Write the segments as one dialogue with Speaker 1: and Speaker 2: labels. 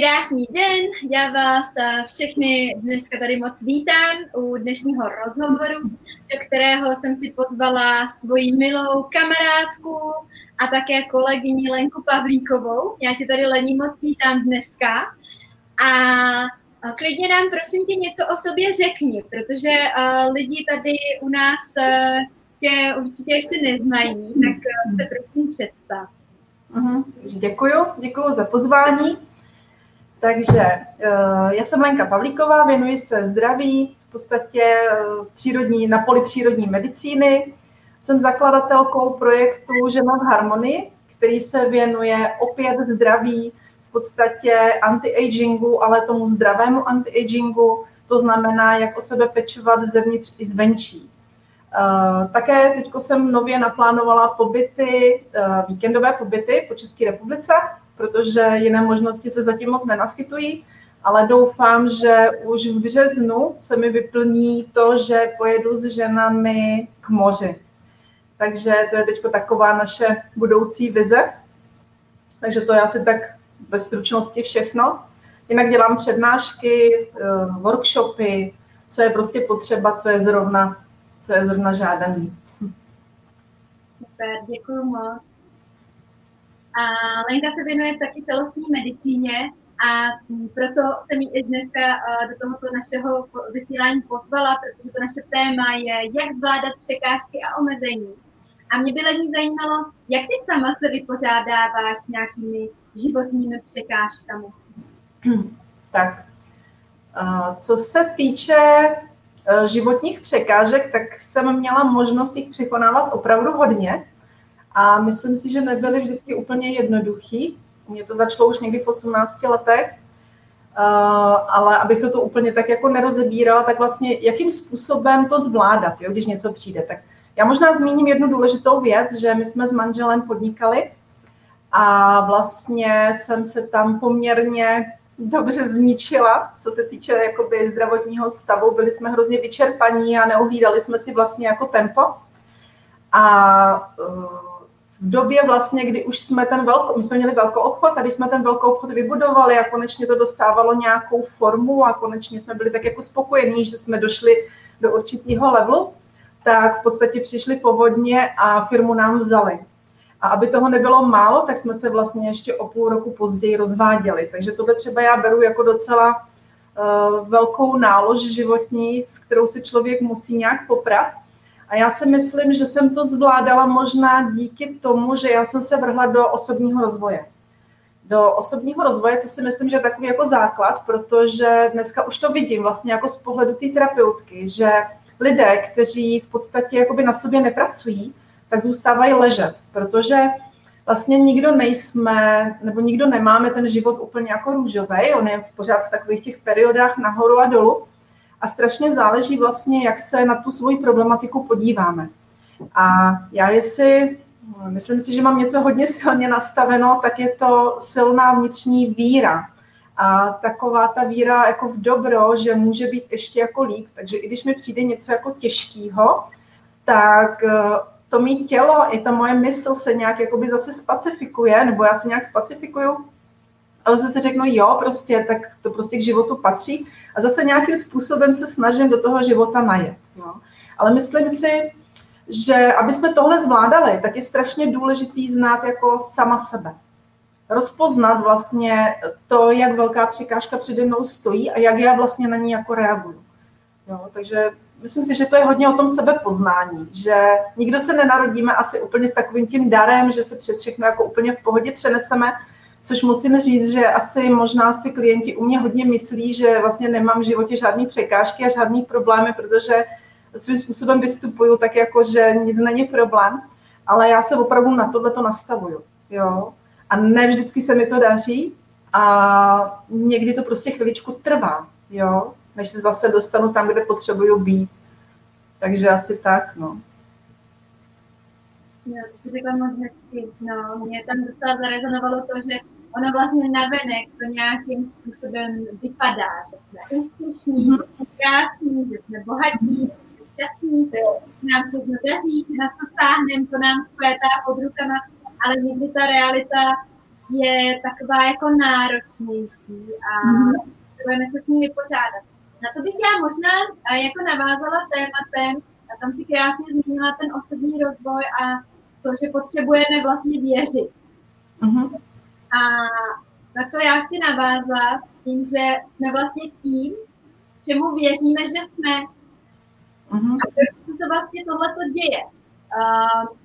Speaker 1: Krásný den, já vás eh, všechny dneska tady moc vítám u dnešního rozhovoru, do kterého jsem si pozvala svoji milou kamarádku a také kolegyni Lenku Pavlíkovou. Já tě tady Lení moc vítám dneska. A klidně nám prosím tě něco o sobě řekni, protože uh, lidi tady u nás tě určitě ještě neznají, tak se prosím představ.
Speaker 2: Uh-huh. Děkuju, děkuju za pozvání. Takže eh, já jsem Lenka Pavlíková, věnuji se zdraví, v podstatě eh, přírodní, na poli přírodní medicíny. Jsem zakladatelkou projektu Žena v harmonii, který se věnuje opět zdraví, v podstatě anti-agingu, ale tomu zdravému anti-agingu, to znamená, jak o sebe pečovat zevnitř i zvenčí. Eh, také teď jsem nově naplánovala pobyty, víkendové pobyty po České republice, protože jiné možnosti se zatím moc nenaskytují, ale doufám, že už v březnu se mi vyplní to, že pojedu s ženami k moři. Takže to je teď taková naše budoucí vize. Takže to je asi tak ve stručnosti všechno. Jinak dělám přednášky, eh, workshopy, co je prostě potřeba, co je zrovna, co je zrovna žádaný.
Speaker 1: Super, děkuji moc. A Lenka se věnuje taky celostní medicíně a proto jsem ji i dneska do tohoto našeho vysílání pozvala, protože to naše téma je, jak zvládat překážky a omezení. A mě by Lení zajímalo, jak ty sama se vypořádáváš s nějakými životními překážkami.
Speaker 2: Tak, co se týče e, životních překážek, tak jsem měla možnost jich překonávat opravdu hodně. A myslím si, že nebyly vždycky úplně jednoduchý. Mě to začalo už někdy v 18 letech, uh, ale abych to úplně tak jako nerozebírala, tak vlastně jakým způsobem to zvládat, jo, když něco přijde. Tak já možná zmíním jednu důležitou věc, že my jsme s manželem podnikali a vlastně jsem se tam poměrně dobře zničila, co se týče jakoby zdravotního stavu. Byli jsme hrozně vyčerpaní a neuhlídali jsme si vlastně jako tempo. A uh, v době vlastně, kdy už jsme ten velko, my jsme měli velkou obchod když jsme ten velkou obchod vybudovali a konečně to dostávalo nějakou formu a konečně jsme byli tak jako spokojení, že jsme došli do určitého levelu, tak v podstatě přišli povodně a firmu nám vzali. A aby toho nebylo málo, tak jsme se vlastně ještě o půl roku později rozváděli. Takže tohle třeba já beru jako docela uh, velkou nálož životní, s kterou se člověk musí nějak poprat. A já si myslím, že jsem to zvládala možná díky tomu, že já jsem se vrhla do osobního rozvoje. Do osobního rozvoje to si myslím, že je takový jako základ, protože dneska už to vidím vlastně jako z pohledu té terapeutky, že lidé, kteří v podstatě jakoby na sobě nepracují, tak zůstávají ležet, protože vlastně nikdo nejsme, nebo nikdo nemáme ten život úplně jako růžový, on je pořád v takových těch periodách nahoru a dolů a strašně záleží vlastně, jak se na tu svoji problematiku podíváme. A já jestli, myslím si, že mám něco hodně silně nastaveno, tak je to silná vnitřní víra. A taková ta víra jako v dobro, že může být ještě jako líp. Takže i když mi přijde něco jako těžkého, tak eh, to mý tělo i ta moje mysl se nějak jakoby zase spacifikuje, nebo já se nějak spacifikuju ale zase řeknu, jo, prostě, tak to prostě k životu patří a zase nějakým způsobem se snažím do toho života najet. Jo. Ale myslím si, že aby jsme tohle zvládali, tak je strašně důležitý znát jako sama sebe. Rozpoznat vlastně to, jak velká překážka přede mnou stojí a jak já vlastně na ní jako reaguju. Jo, takže myslím si, že to je hodně o tom sebepoznání, že nikdo se nenarodíme asi úplně s takovým tím darem, že se přes všechno jako úplně v pohodě přeneseme, což musím říct, že asi možná si klienti u mě hodně myslí, že vlastně nemám v životě žádné překážky a žádný problémy, protože svým způsobem vystupuju tak jako, že nic není problém, ale já se opravdu na tohle to nastavuju. Jo? A ne vždycky se mi to daří a někdy to prostě chviličku trvá, jo? než se zase dostanu tam, kde potřebuju být. Takže asi tak, no.
Speaker 1: Jo, to řekla moc hezky. No, mě tam docela zarezonovalo to, že ono vlastně navenek to nějakým způsobem vypadá, že jsme úspěšní, mm-hmm. jsme krásní, že jsme bohatí, že jsme šťastní, že nám všechno daří, na co stáhneme, to nám skvětá pod rukama, ale někdy ta realita je taková jako náročnější a mm-hmm. se s ní vypořádat. Na to bych já možná jako navázala tématem, a tam si krásně zmínila ten osobní rozvoj a to, že potřebujeme vlastně věřit. Mm-hmm. A na to já chci navázat s tím, že jsme vlastně tím, čemu věříme, že jsme. Mm-hmm. A proč se to vlastně tohleto děje? Uh,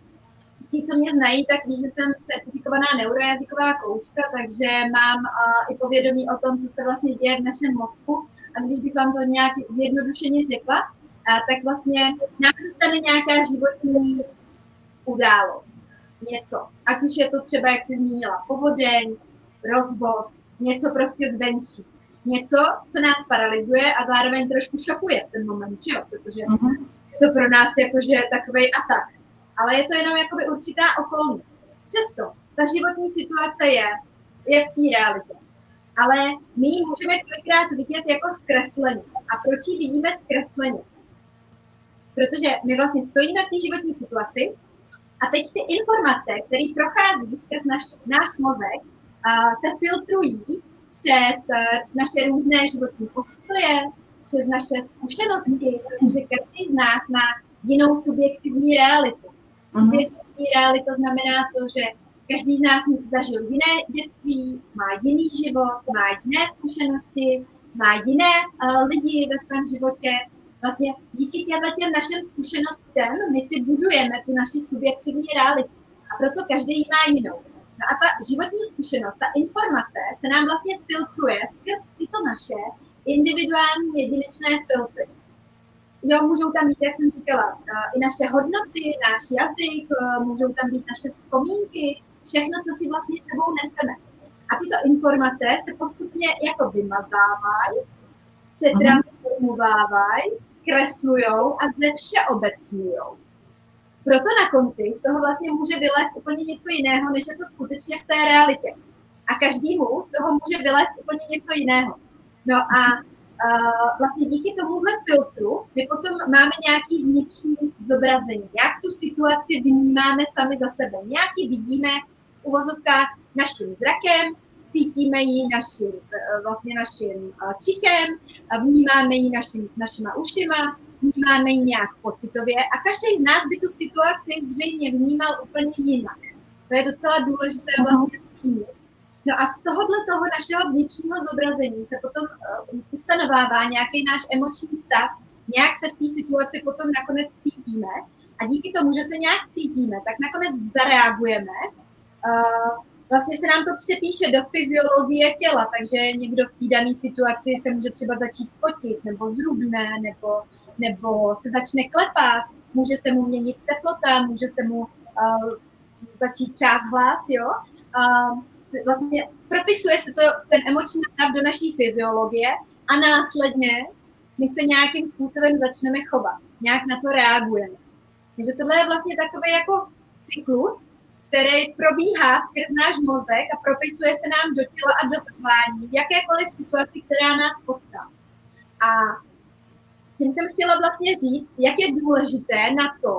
Speaker 1: ti, co mě znají, tak ví, že jsem certifikovaná neurojazyková koučka, takže mám uh, i povědomí o tom, co se vlastně děje v našem mozku. A když bych vám to nějak zjednodušeně řekla, uh, tak vlastně nám se stane nějaká životní událost. Něco. Ať už je to třeba, jak jsi zmínila, povodeň, rozvod, něco prostě zvenčí. Něco, co nás paralyzuje a zároveň trošku šokuje v ten moment, že jo? Protože uh-huh. je to pro nás jakože takový atak. Ale je to jenom jakoby určitá okolnost. Přesto ta životní situace je, je v té realitě. Ale my ji můžeme kolikrát vidět jako zkresleně. A proč ji vidíme zkresleně? Protože my vlastně stojíme v té životní situaci a teď ty informace, které prochází skrz naš, náš mozek, se filtrují přes e, naše různé životní postoje, přes naše zkušenosti, protože každý z nás má jinou subjektivní realitu. Mhm. Subjektivní realita znamená to, že každý z nás zažil jiné dětství, má jiný život, má jiné zkušenosti, má jiné uh, lidi ve svém životě. Vlastně díky těmhle našim zkušenostem my si budujeme tu naši subjektivní realitu. A proto každý ji má jinou. No a ta životní zkušenost, ta informace se nám vlastně filtruje skrz tyto naše individuální jedinečné filtry. Jo, můžou tam být, jak jsem říkala, eh, i naše hodnoty, náš jazyk, eh, můžou tam být naše vzpomínky, všechno, co si vlastně sebou neseme. A tyto informace se postupně jako vymazávají, přetransformovávají, zkreslujou a ze všeobecňujou proto na konci z toho vlastně může vylézt úplně něco jiného, než je to skutečně v té realitě. A každému z toho může vylézt úplně něco jiného. No a uh, vlastně díky tomuhle filtru my potom máme nějaký vnitřní zobrazení, jak tu situaci vnímáme sami za sebe. Nějaký vidíme v uvozovkách naším zrakem, cítíme ji naším, vlastně naším čichem, vnímáme ji našim, našima ušima, vnímáme ji nějak pocitově a každý z nás by tu situaci zřejmě vnímal úplně jinak. To je docela důležité vlastně zmínit. No a z tohohle toho našeho vnitřního zobrazení se potom ustanovává nějaký náš emoční stav, nějak se v té situaci potom nakonec cítíme a díky tomu, že se nějak cítíme, tak nakonec zareagujeme. Uh, vlastně se nám to přepíše do fyziologie těla, takže někdo v té dané situaci se může třeba začít potit, nebo zrubne, nebo nebo se začne klepat, může se mu měnit teplota, může se mu uh, začít část hlas, jo. Uh, vlastně propisuje se to, ten emoční stav do naší fyziologie a následně my se nějakým způsobem začneme chovat, nějak na to reagujeme. Takže tohle je vlastně takový jako cyklus, který probíhá skrz náš mozek a propisuje se nám do těla a do chování v jakékoliv situaci, která nás potká. A tím jsem chtěla vlastně říct, jak je důležité na to,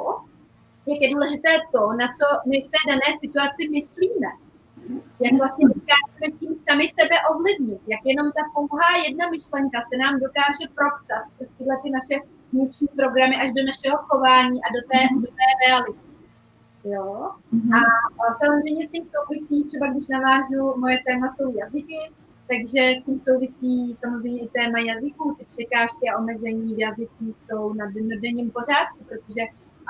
Speaker 1: jak je důležité to, na co my v té dané situaci myslíme. Jak vlastně dokážeme tím sami sebe ovlivnit. Jak jenom ta pouhá jedna myšlenka se nám dokáže propsat přes tyhle ty naše vnitřní programy až do našeho chování a do té, do té reality. Jo? A, a samozřejmě s tím souvisí, třeba když navážu, moje téma jsou jazyky, takže s tím souvisí samozřejmě i téma jazyků. Ty překážky a omezení v jazycích jsou na denním pořádku, protože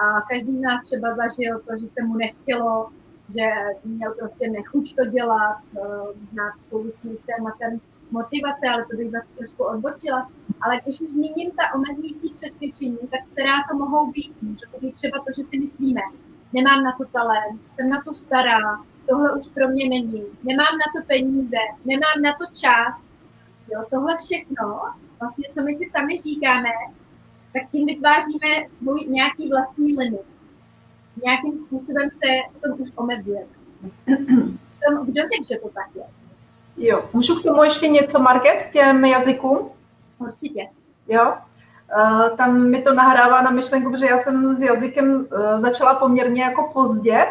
Speaker 1: a každý z nás třeba zažil to, že se mu nechtělo, že měl prostě nechuť to dělat, e, možná to souvisí s tématem motivace, ale to bych zase trošku odbočila. Ale když už zmíním ta omezující přesvědčení, tak která to mohou být? Může to být třeba to, že si myslíme, nemám na to talent, jsem na to stará, tohle už pro mě není, nemám na to peníze, nemám na to čas. Jo, tohle všechno, vlastně, co my si sami říkáme, tak tím vytváříme svůj nějaký vlastní limit. Nějakým způsobem se to už omezujeme. Kdo řekl, že to tak je?
Speaker 2: Jo, můžu k tomu ještě něco, Market, k těm jazykům?
Speaker 1: Určitě.
Speaker 2: Jo, tam mi to nahrává na myšlenku, že já jsem s jazykem uh, začala poměrně jako pozdě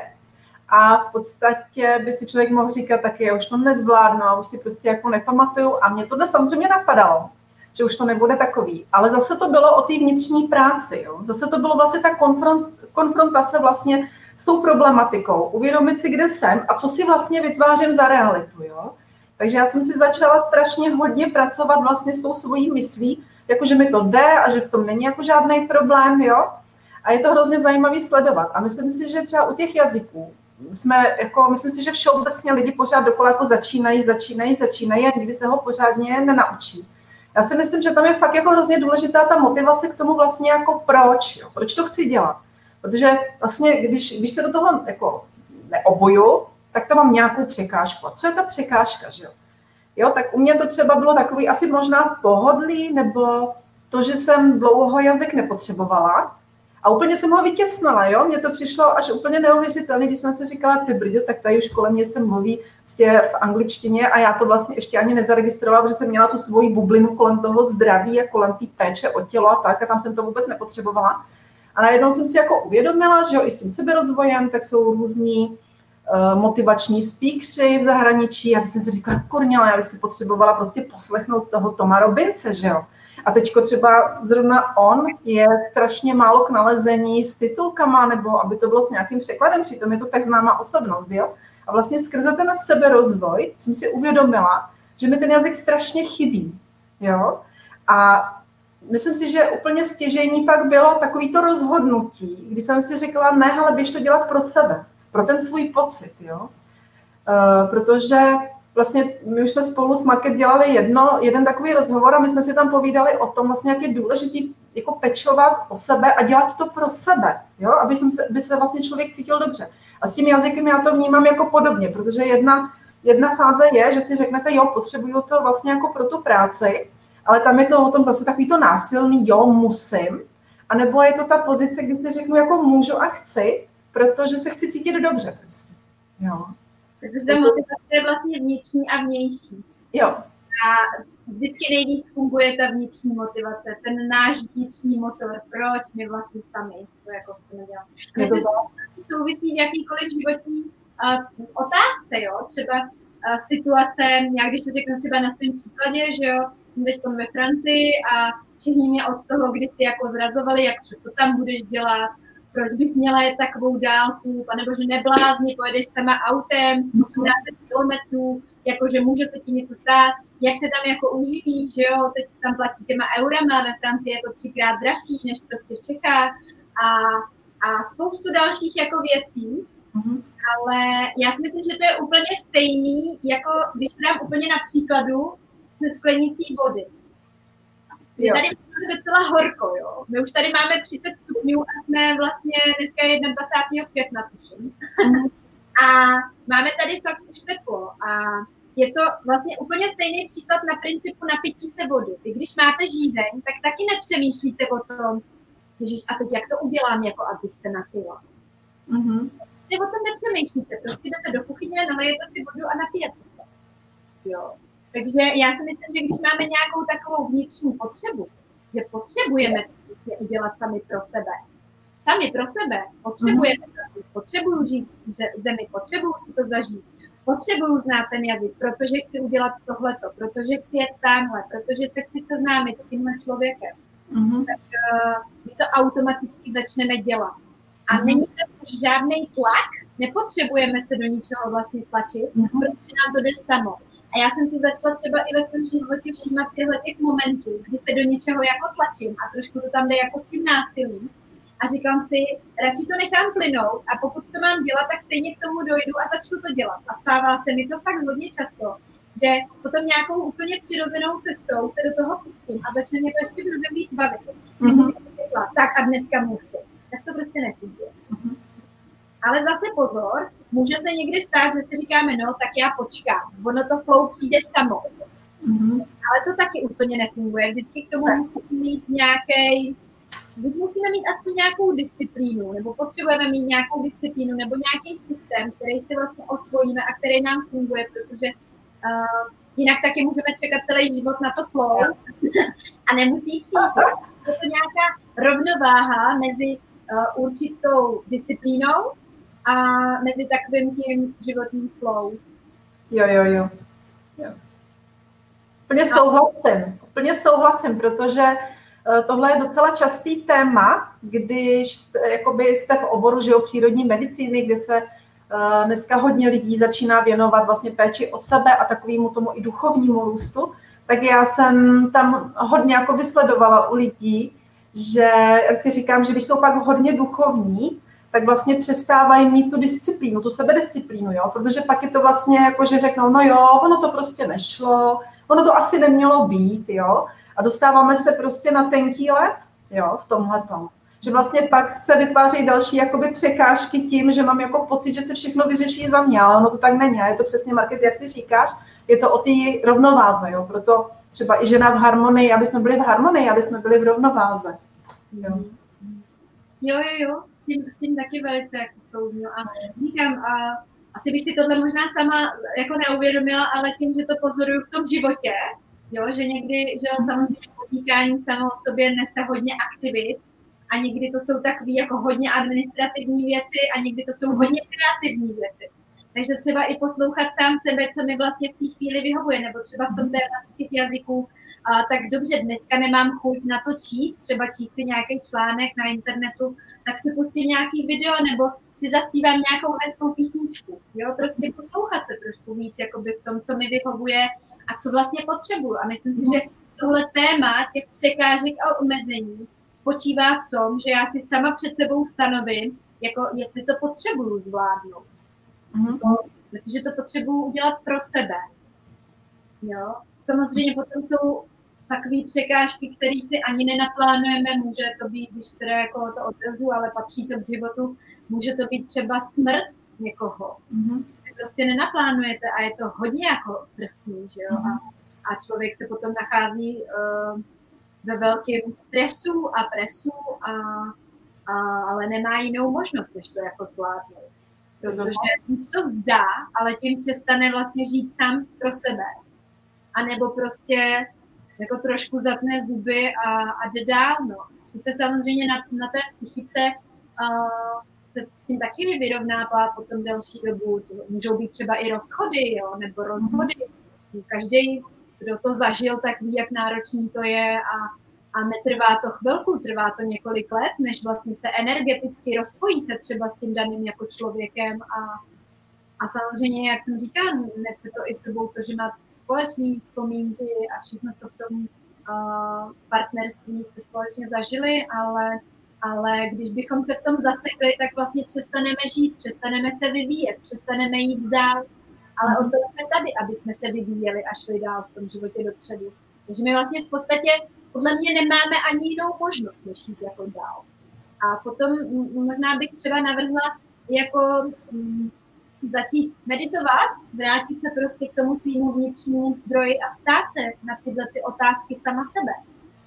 Speaker 2: a v podstatě by si člověk mohl říkat taky, já už to nezvládnu a už si prostě jako nepamatuju a mě tohle samozřejmě napadalo, že už to nebude takový. Ale zase to bylo o té vnitřní práci. Jo? Zase to bylo vlastně ta konfrontace vlastně s tou problematikou. Uvědomit si, kde jsem a co si vlastně vytvářím za realitu. Jo? Takže já jsem si začala strašně hodně pracovat vlastně s tou svojí myslí, jako že mi to jde a že v tom není jako žádný problém, jo. A je to hrozně zajímavý sledovat. A myslím si, že třeba u těch jazyků jsme, jako, myslím si, že všeobecně lidi pořád dokola jako začínají, začínají, začínají a nikdy se ho pořádně nenaučí. Já si myslím, že tam je fakt jako hrozně důležitá ta motivace k tomu vlastně jako proč, jo, proč to chci dělat. Protože vlastně, když, když se do toho jako neoboju, tak tam mám nějakou překážku. A co je ta překážka, že jo? Jo, tak u mě to třeba bylo takový asi možná pohodlí, nebo to, že jsem dlouho jazyk nepotřebovala, a úplně jsem ho vytěsnala, jo? Mně to přišlo až úplně neuvěřitelné, když jsem si říkala, ty brďo, tak tady už kolem mě se mluví vlastně v angličtině a já to vlastně ještě ani nezaregistrovala, protože jsem měla tu svoji bublinu kolem toho zdraví a kolem té péče o tělo a tak a tam jsem to vůbec nepotřebovala. A najednou jsem si jako uvědomila, že jo, i s tím seberozvojem, tak jsou různí motivační speakři v zahraničí a teď jsem si říkala, kurněla, já bych si potřebovala prostě poslechnout toho Toma Robince, že jo. A teďko třeba zrovna on je strašně málo k nalezení s titulkama, nebo aby to bylo s nějakým překladem, přitom je to tak známá osobnost, jo? A vlastně skrze ten seberozvoj jsem si uvědomila, že mi ten jazyk strašně chybí, jo? A myslím si, že úplně stěžení pak bylo takovýto rozhodnutí, kdy jsem si řekla, ne, ale běž to dělat pro sebe, pro ten svůj pocit, jo? Uh, protože vlastně my už jsme spolu s Market dělali jedno, jeden takový rozhovor a my jsme si tam povídali o tom, vlastně, jak je důležitý jako pečovat o sebe a dělat to pro sebe, jo? aby jsem se, by se vlastně člověk cítil dobře. A s tím jazykem já to vnímám jako podobně, protože jedna, jedna fáze je, že si řeknete, jo, potřebuju to vlastně jako pro tu práci, ale tam je to o tom zase takový to násilný, jo, musím, a nebo je to ta pozice, kdy si řeknu, jako můžu a chci, protože se chci cítit dobře prostě. Jo.
Speaker 1: Protože ta motivace je vlastně vnitřní a vnější.
Speaker 2: Jo.
Speaker 1: A vždycky nejvíc funguje ta vnitřní motivace, ten náš vnitřní motor, proč my vlastně sami to jako chceme dělat. Myslím, že souvisí v jakýkoliv životní uh, otázce, jo, třeba uh, situace, já když to řeknu třeba na svém příkladě, že jo, jsem teď ve Francii a všichni mě od toho, kdy si jako zrazovali, jak co tam budeš dělat, proč bys měla jet takovou dálku, panebo že neblázni, pojedeš sama autem 18 kilometrů, jakože může se ti něco stát, jak se tam jako uživíš, že jo, teď se tam platí těma eurama, ve Francii je to třikrát dražší než prostě v Čechách. A, a spoustu dalších jako věcí, mm-hmm. ale já si myslím, že to je úplně stejný, jako když dám úplně na příkladu se sklenicí vody. My jo. tady máme docela horko, jo. My už tady máme 30 stupňů a jsme vlastně dneska 21. května, tuším. Mhm. a máme tady fakt už teplo a je to vlastně úplně stejný příklad na principu napití se vody. Vy když máte žízeň, tak taky nepřemýšlíte o tom, Ježíš, a teď jak to udělám, jako abych se napila. Mm-hmm. Prostě o tom nepřemýšlíte, prostě jdete do kuchyně, nalejete si vodu a napijete se. Jo. Takže já si myslím, že když máme nějakou takovou vnitřní potřebu, že potřebujeme to prostě udělat sami pro sebe, sami pro sebe, potřebujeme to, potřebuju žít v zemi, potřebuju si to zažít, potřebuju znát ten jazyk, protože chci udělat tohleto, protože chci jet tamhle, protože se chci seznámit s tímhle člověkem. Mm-hmm. Tak uh, my to automaticky začneme dělat. A mm-hmm. není to žádný tlak, nepotřebujeme se do ničeho vlastně tlačit, mm-hmm. protože nám to jde samo. A já jsem si začala třeba i ve svém životě všímat těchto těch momentů, kdy se do něčeho jako tlačím a trošku to tam jde jako s tím násilím. A říkám si, radši to nechám plynout a pokud to mám dělat, tak stejně k tomu dojdu a začnu to dělat. A stává se mi to fakt hodně často, že potom nějakou úplně přirozenou cestou se do toho pustím a začne mě to ještě mnohem víc bavit. Mm-hmm. Tak a dneska musím. Tak to prostě nefunguje. Ale zase pozor, může se někdy stát, že si říkáme, no, tak já počkám, ono to flow přijde samo. Mm-hmm. Ale to taky úplně nefunguje. Vždycky k tomu tak. musíme mít nějaký, buď musíme mít aspoň nějakou disciplínu, nebo potřebujeme mít nějakou disciplínu, nebo nějaký systém, který si vlastně osvojíme a který nám funguje, protože uh, jinak taky můžeme čekat celý život na to flow a nemusí přijít. Je to nějaká rovnováha mezi uh, určitou disciplínou a mezi takovým tím životním flow.
Speaker 2: Jo, jo, jo. jo. Úplně souhlasím, úplně souhlasím, protože eh, tohle je docela častý téma, když jste, jakoby jste v oboru že jo, přírodní medicíny, kde se uh, dneska hodně lidí začíná věnovat vlastně péči o sebe a takovému tomu i duchovnímu růstu, tak já jsem tam hodně jako vysledovala u lidí, že si říkám, že když jsou pak hodně duchovní, tak vlastně přestávají mít tu disciplínu, tu sebedisciplínu, jo? protože pak je to vlastně jako, že řeknou, no jo, ono to prostě nešlo, ono to asi nemělo být, jo, a dostáváme se prostě na tenký let, jo, v tomhle tom. Že vlastně pak se vytvářejí další jakoby překážky tím, že mám jako pocit, že se všechno vyřeší za mě, ale ono to tak není. A je to přesně market, jak ty říkáš, je to o té rovnováze, jo. Proto třeba i žena v harmonii, aby jsme byli v harmonii, aby jsme byli v rovnováze.
Speaker 1: Jo, jo, jo, jo. S, tím, s tím taky velice jako soudňu. A říkám, a asi bych si tohle možná sama jako neuvědomila, ale tím, že to pozoruju v tom životě, jo, že někdy, že samozřejmě podnikání samo o sobě nese hodně aktivit a někdy to jsou takové jako hodně administrativní věci a někdy to jsou hodně kreativní věci. Takže třeba i poslouchat sám sebe, co mi vlastně v té chvíli vyhovuje, nebo třeba v tom tématu těch jazyků, a tak dobře, dneska nemám chuť na to číst, třeba číst si nějaký článek na internetu, tak si pustím nějaký video, nebo si zaspívám nějakou hezkou písničku. Jo, prostě poslouchat se trošku víc jakoby v tom, co mi vyhovuje a co vlastně potřebuju. A myslím si, že tohle téma těch překážek a omezení spočívá v tom, že já si sama před sebou stanovím, jako jestli to potřebuju zvládnout. Mm-hmm. Protože to potřebuju udělat pro sebe. Jo? Samozřejmě potom jsou takové překážky, které si ani nenaplánujeme, může to být, když teda jako to otevřu, ale patří to k životu, může to být třeba smrt někoho. Mm-hmm. Prostě nenaplánujete a je to hodně jako drsný, že jo? Mm-hmm. A, a člověk se potom nachází uh, ve velkém stresu a presu, a, a, ale nemá jinou možnost, než to jako zvládnout. Protože už to vzdá, ale tím přestane vlastně žít sám pro sebe. A nebo prostě jako trošku zatne zuby a, a jde dál. No. Sice samozřejmě na, na té psychice uh, se s tím taky vyrovnává potom další dobu. To můžou být třeba i rozchody, jo, nebo rozchody. Mm-hmm. Každý, kdo to zažil, tak ví, jak náročný to je a, a netrvá to chvilku, trvá to několik let, než vlastně se energeticky rozpojíte třeba s tím daným jako člověkem a, a samozřejmě, jak jsem říkala, nese to i sebou to, že máte společné vzpomínky a všechno, co v tom uh, partnerství jste společně zažili, ale, ale když bychom se v tom zasekli, tak vlastně přestaneme žít, přestaneme se vyvíjet, přestaneme jít dál. Ale o tom jsme tady, aby jsme se vyvíjeli a šli dál v tom životě dopředu. Takže my vlastně v podstatě podle mě nemáme ani jinou možnost, než jít jako dál. A potom možná bych třeba navrhla jako začít meditovat, vrátit se prostě k tomu svýmu vnitřnímu zdroji a ptát se na tyhle ty otázky sama sebe.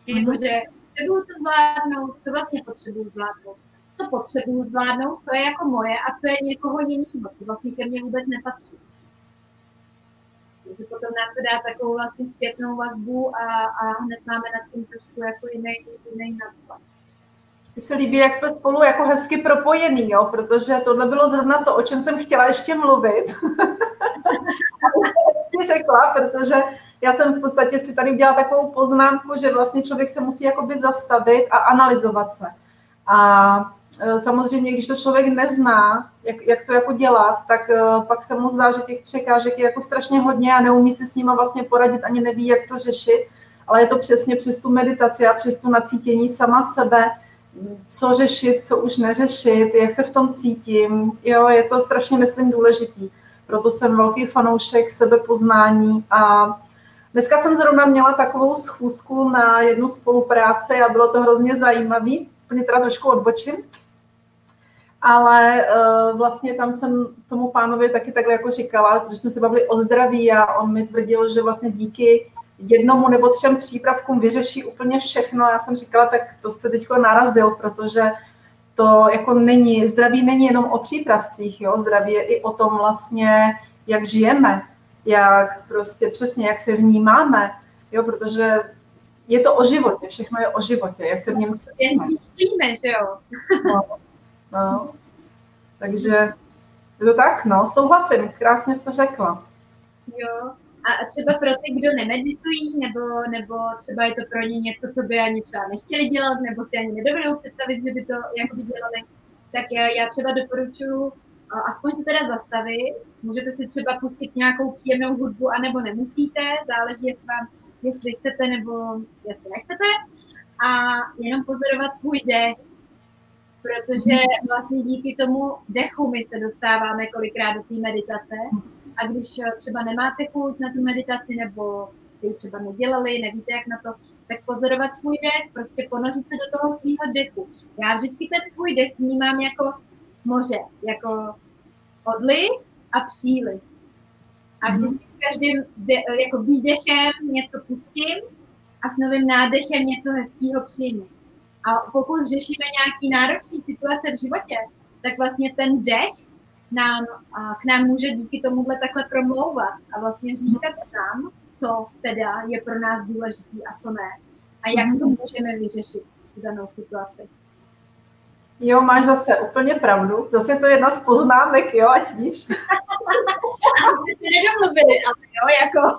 Speaker 1: Jakože potřebuju to zvládnout, co vlastně potřebuju zvládnout, co potřebuju zvládnout, co je jako moje a co je někoho jiného, co vlastně ke mně vůbec nepatří. Takže potom nám to dá takovou vlastně zpětnou vazbu a, a hned máme nad tím trošku jako jiný, jiný nadhled.
Speaker 2: Mně se líbí, jak jsme spolu jako hezky propojení, jo? protože tohle bylo zrovna to, o čem jsem chtěla ještě mluvit. řekla, protože já jsem v podstatě si tady udělala takovou poznámku, že vlastně člověk se musí jakoby zastavit a analyzovat se. A e, samozřejmě, když to člověk nezná, jak, jak to jako dělat, tak e, pak se mu zdá, že těch překážek je jako strašně hodně a neumí si s nima vlastně poradit, ani neví, jak to řešit, ale je to přesně přes tu meditaci a přes tu nacítění sama sebe, co řešit, co už neřešit, jak se v tom cítím. Jo, je to strašně, myslím, důležitý. Proto jsem velký fanoušek sebepoznání a dneska jsem zrovna měla takovou schůzku na jednu spolupráci a bylo to hrozně zajímavý. Úplně teda trošku odbočím. Ale uh, vlastně tam jsem tomu pánovi taky takhle jako říkala, že jsme se bavili o zdraví a on mi tvrdil, že vlastně díky jednomu nebo třem přípravkům vyřeší úplně všechno. Já jsem říkala, tak to jste teď narazil, protože to jako není, zdraví není jenom o přípravcích, jo? zdraví je i o tom vlastně, jak žijeme, jak prostě přesně, jak se vnímáme, jo? protože je to o životě, všechno je o životě, jak se v něm
Speaker 1: cítíme. že jo?
Speaker 2: No, no. Takže Je to tak? No, souhlasím, krásně jsi to řekla.
Speaker 1: Jo, a třeba pro ty, kdo nemeditují, nebo, nebo třeba je to pro ně něco, co by ani třeba nechtěli dělat, nebo si ani nedovedou představit, že by to jakoby dělali, tak já, já třeba doporučuji aspoň se teda zastavit. Můžete si třeba pustit nějakou příjemnou hudbu, anebo nemusíte, záleží, jestli vám, jestli chcete nebo jestli nechcete. A jenom pozorovat svůj dech, protože vlastně díky tomu dechu my se dostáváme kolikrát do té meditace. A když třeba nemáte chuť na tu meditaci, nebo jste ji třeba nedělali, nevíte, jak na to, tak pozorovat svůj dech, prostě ponořit se do toho svého dechu. Já vždycky ten svůj dech vnímám jako moře, jako odliv a příliv. A mhm. vždycky každým de, jako výdechem něco pustím a s novým nádechem něco hezkého přijmu. A pokud řešíme nějaký náročný situace v životě, tak vlastně ten dech nám, k nám může díky tomuhle takhle promlouvat a vlastně říkat nám, co teda je pro nás důležitý a co ne. A jak mhm. to můžeme vyřešit v danou situaci.
Speaker 2: Jo, máš zase úplně pravdu. Zase to je jedna z poznámek, jo, ať víš.
Speaker 1: Jsme se nedomluvili, ale jo, jako...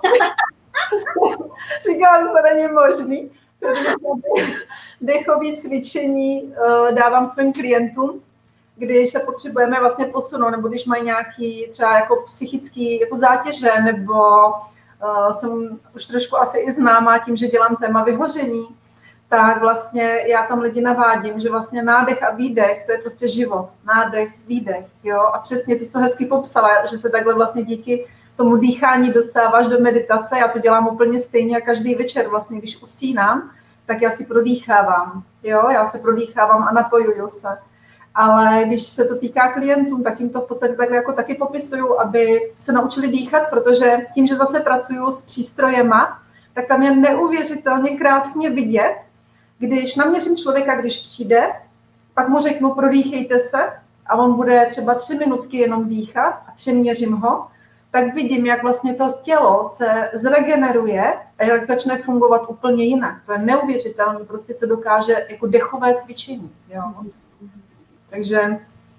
Speaker 2: Říkala, že to není možný. Dechové cvičení eh, dávám svým klientům, když se potřebujeme vlastně posunout, nebo když mají nějaký třeba jako psychický jako zátěže, nebo uh, jsem už trošku asi i známá tím, že dělám téma vyhoření, tak vlastně já tam lidi navádím, že vlastně nádech a výdech, to je prostě život. Nádech, výdech, jo. A přesně ty jsi to hezky popsala, že se takhle vlastně díky tomu dýchání dostáváš do meditace. Já to dělám úplně stejně a každý večer vlastně, když usínám, tak já si prodýchávám, jo. Já se prodýchávám a napojuju se. Ale když se to týká klientům, tak jim to v podstatě takhle jako taky popisuju, aby se naučili dýchat, protože tím, že zase pracuju s přístrojema, tak tam je neuvěřitelně krásně vidět, když naměřím člověka, když přijde, pak mu řeknu, prodýchejte se a on bude třeba tři minutky jenom dýchat a přeměřím ho, tak vidím, jak vlastně to tělo se zregeneruje a jak začne fungovat úplně jinak. To je neuvěřitelné, prostě co dokáže jako dechové cvičení. Jo. Takže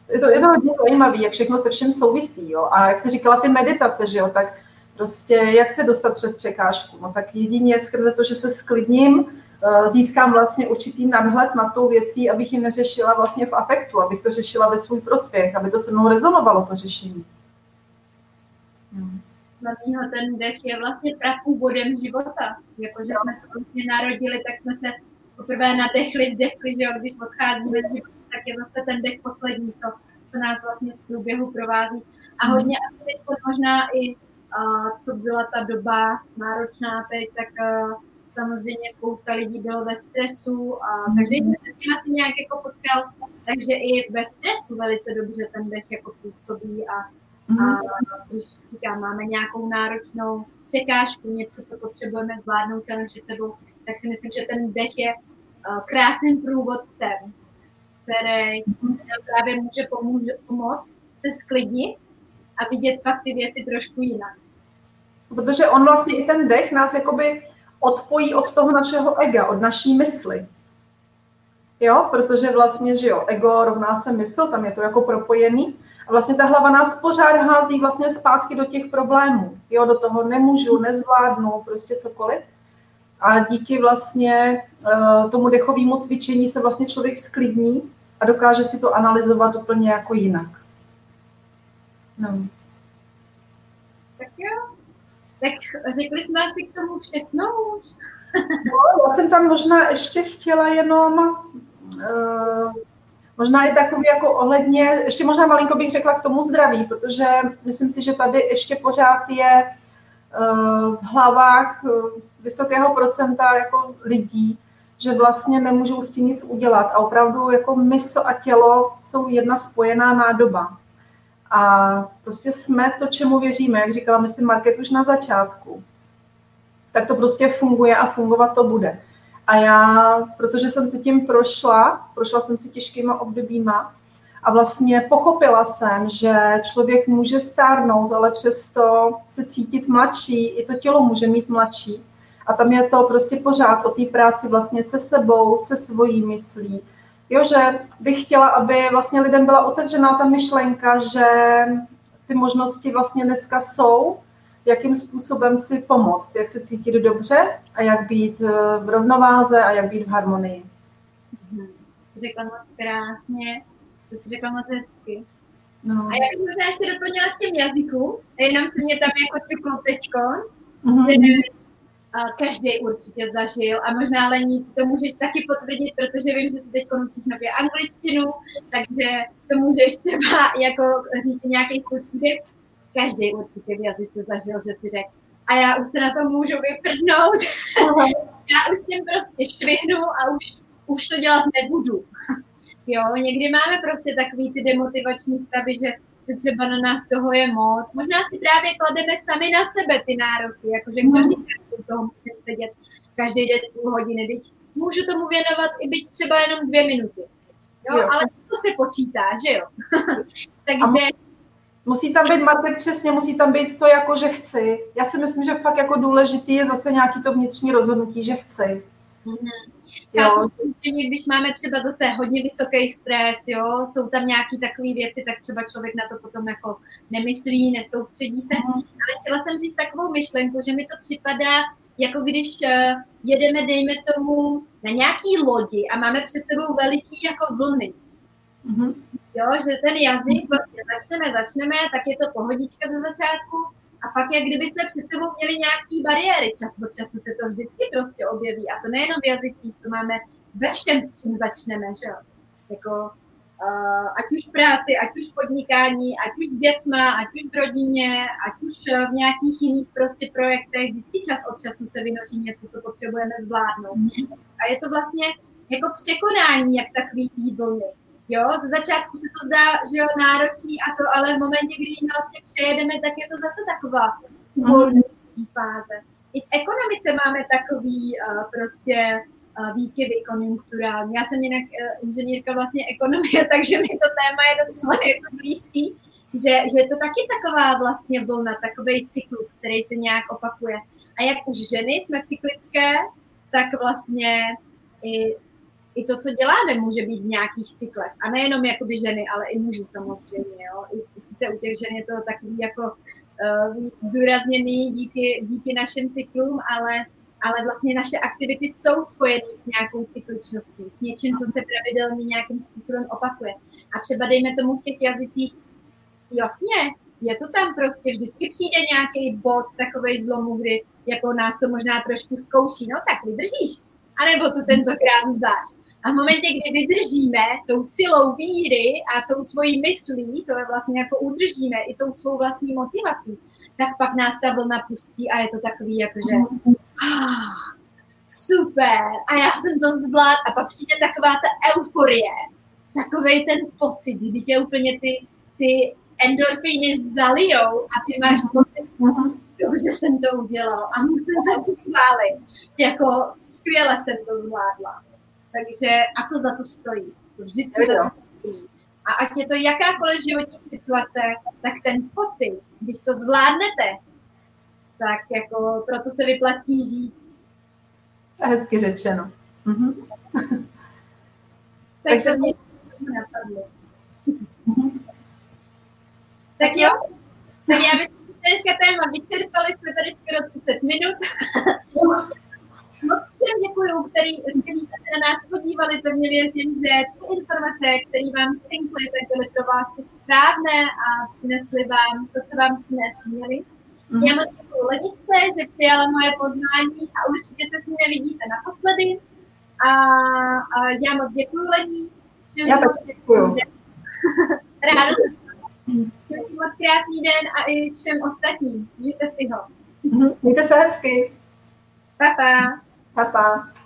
Speaker 2: je to, je to hodně zajímavé, jak všechno se všem souvisí. Jo. A jak jsi říkala, ty meditace, že jo, tak prostě jak se dostat přes překážku? No tak jedině skrze to, že se sklidním, Eh, získám vlastně určitý nadhled nad tou věcí, abych ji neřešila vlastně v afektu, abych to řešila ve svůj prospěch, aby to se mnou rezonovalo, to řešení.
Speaker 1: Hmm. ten dech je vlastně prapůvodem života. Jakože jsme se vlastně narodili, tak jsme se poprvé nadechli, vdechli, že jo, když odcházíme z života, tak je zase ten dech poslední, co, co nás vlastně v průběhu provází. A hmm. hodně asi teď možná i, uh, co byla ta doba náročná teď, tak uh, samozřejmě spousta lidí bylo ve stresu a každý se s tím asi nějak jako potkal, takže i ve stresu velice dobře ten dech jako působí a, a mhm. když říkám, máme nějakou náročnou překážku, něco, co potřebujeme zvládnout celým před sebou, tak si myslím, že ten dech je krásným průvodcem, který právě může pomůže, pomoct se sklidnit a vidět fakt ty věci trošku jinak.
Speaker 2: Protože on vlastně i ten dech nás jakoby odpojí od toho našeho ega, od naší mysli. Jo, protože vlastně, že jo, ego rovná se mysl, tam je to jako propojený. A vlastně ta hlava nás pořád hází vlastně zpátky do těch problémů. Jo, do toho nemůžu, nezvládnu, prostě cokoliv. A díky vlastně uh, tomu dechovému cvičení se vlastně člověk sklidní a dokáže si to analyzovat úplně jako jinak.
Speaker 1: No. Tak jo, tak řekli jsme asi k tomu všechno už.
Speaker 2: no, já jsem tam možná ještě chtěla jenom uh, možná i takový jako ohledně, ještě možná malinko bych řekla k tomu zdraví, protože myslím si, že tady ještě pořád je uh, v hlavách uh, vysokého procenta jako lidí, že vlastně nemůžou s tím nic udělat a opravdu jako mysl a tělo jsou jedna spojená nádoba. A prostě jsme to, čemu věříme, jak říkala, myslím, Market už na začátku. Tak to prostě funguje a fungovat to bude. A já, protože jsem si tím prošla, prošla jsem si těžkýma obdobíma a vlastně pochopila jsem, že člověk může stárnout, ale přesto se cítit mladší, i to tělo může mít mladší. A tam je to prostě pořád o té práci vlastně se sebou, se svojí myslí, Jo, že bych chtěla, aby vlastně lidem byla otevřená ta myšlenka, že ty možnosti vlastně dneska jsou, jakým způsobem si pomoct, jak se cítit dobře a jak být eh, v rovnováze a jak být v harmonii.
Speaker 1: Hmm. Řekla moc krásně, to jsi řekla moc hezky. No. A já bych možná ještě doplnila k těm jazykům, jenom se mě tam jako ťuklo teďko, mm-hmm. Každý určitě zažil a možná Lení, to můžeš taky potvrdit, protože vím, že se teď učíš nově angličtinu, takže to můžeš třeba jako říct nějaký svůj příběh. Každý určitě v jazyce zažil, že si řekl, a já už se na to můžu vyprdnout, já už s tím prostě švihnu a už, už to dělat nebudu. jo, někdy máme prostě takový ty demotivační stavy, že že třeba na nás toho je moc. Možná si právě klademe sami na sebe ty nároky, jakože každý den toho musím sedět každý den půl hodiny. Teď můžu tomu věnovat i být třeba jenom dvě minuty. Jo, jo. ale to se počítá, že jo? Takže...
Speaker 2: Musí tam být, Martek, přesně, musí tam být to, jako že chci. Já si myslím, že fakt jako důležitý je zase nějaký to vnitřní rozhodnutí, že chci. Mm-hmm.
Speaker 1: Jo. když máme třeba zase hodně vysoký stres, jo, jsou tam nějaké takové věci, tak třeba člověk na to potom jako nemyslí, nesoustředí se. Mm. Ale chtěla jsem říct takovou myšlenku, že mi to připadá, jako když uh, jedeme, dejme tomu, na nějaký lodi a máme před sebou veliký jako vlny. Mm-hmm. Jo, že ten jazyk, vlastně začneme, začneme, tak je to pohodička ze začátku, a pak, jak kdyby jsme před sebou měli nějaký bariéry, čas od času se to vždycky prostě objeví. A to nejenom v jazycích, to máme ve všem, s čím začneme, že jo. Jako, uh, ať už v práci, ať už v podnikání, ať už s dětma, ať už v rodině, ať už v nějakých jiných prostě projektech, vždycky čas od času se vynoří něco, co potřebujeme zvládnout. A je to vlastně jako překonání, jak takový tý vlny. Jo, ze začátku se to zdá, že jo, náročný a to, ale v momentě, kdy vlastně přejedeme, tak je to zase taková uvolňující fáze. I v ekonomice máme takový uh, prostě uh, výkyvy konjunkturální. Já jsem jinak uh, inženýrka vlastně ekonomie, takže mi to téma je docela jako blízký, že, že je to taky taková vlastně vlna, takový cyklus, který se nějak opakuje. A jak už ženy jsme cyklické, tak vlastně i i to, co děláme, může být v nějakých cyklech. A nejenom jakoby ženy, ale i muži samozřejmě. Jo? I, sice u těch žen je to takový jako uh, zdůrazněný díky, díky našim cyklům, ale, ale vlastně naše aktivity jsou spojeny s nějakou cykličností, s něčím, co se pravidelně nějakým způsobem opakuje. A třeba dejme tomu v těch jazycích, jasně, je to tam prostě, vždycky přijde nějaký bod takovej zlomu, kdy jako nás to možná trošku zkouší, no tak vydržíš, anebo to tentokrát zdáš. A v momentě, kdy vydržíme tou silou víry a tou svojí myslí, to je vlastně jako udržíme i tou svou vlastní motivací, tak pak nás ta vlna pustí a je to takový jakože ah, super a já jsem to zvlád a pak přijde taková ta euforie, takový ten pocit, kdy tě úplně ty, ty endorfíny zalijou a ty máš pocit, že jsem to udělal a musím se pochválit, jako skvěle jsem to zvládla. Takže a to za to stojí. To vždycky za to stojí. A ať je to jakákoliv životní situace, tak ten pocit, když to zvládnete, tak jako proto se vyplatí žít.
Speaker 2: Hezky řečeno. Mhm.
Speaker 1: tak Takže to mě napadlo. Tak jo, tak já bych dneska téma vyčerpali, jsme tady skoro 30 minut. Všem děkuju, který, kteří se na nás podívali. Pevně věřím, že ty informace, které vám tak byly pro vás správné a přinesly vám to, co vám přinést měli. Mm. Já moc děkuju Leničce, že přijala moje pozvání a určitě se s ní nevidíte naposledy. A, a já moc děkuju Lení.
Speaker 2: Já moc děkuju.
Speaker 1: Rádo se Přeji moc krásný den a i všem ostatním. Mějte si ho.
Speaker 2: Mějte se hezky.
Speaker 1: Pa, pa.
Speaker 2: How?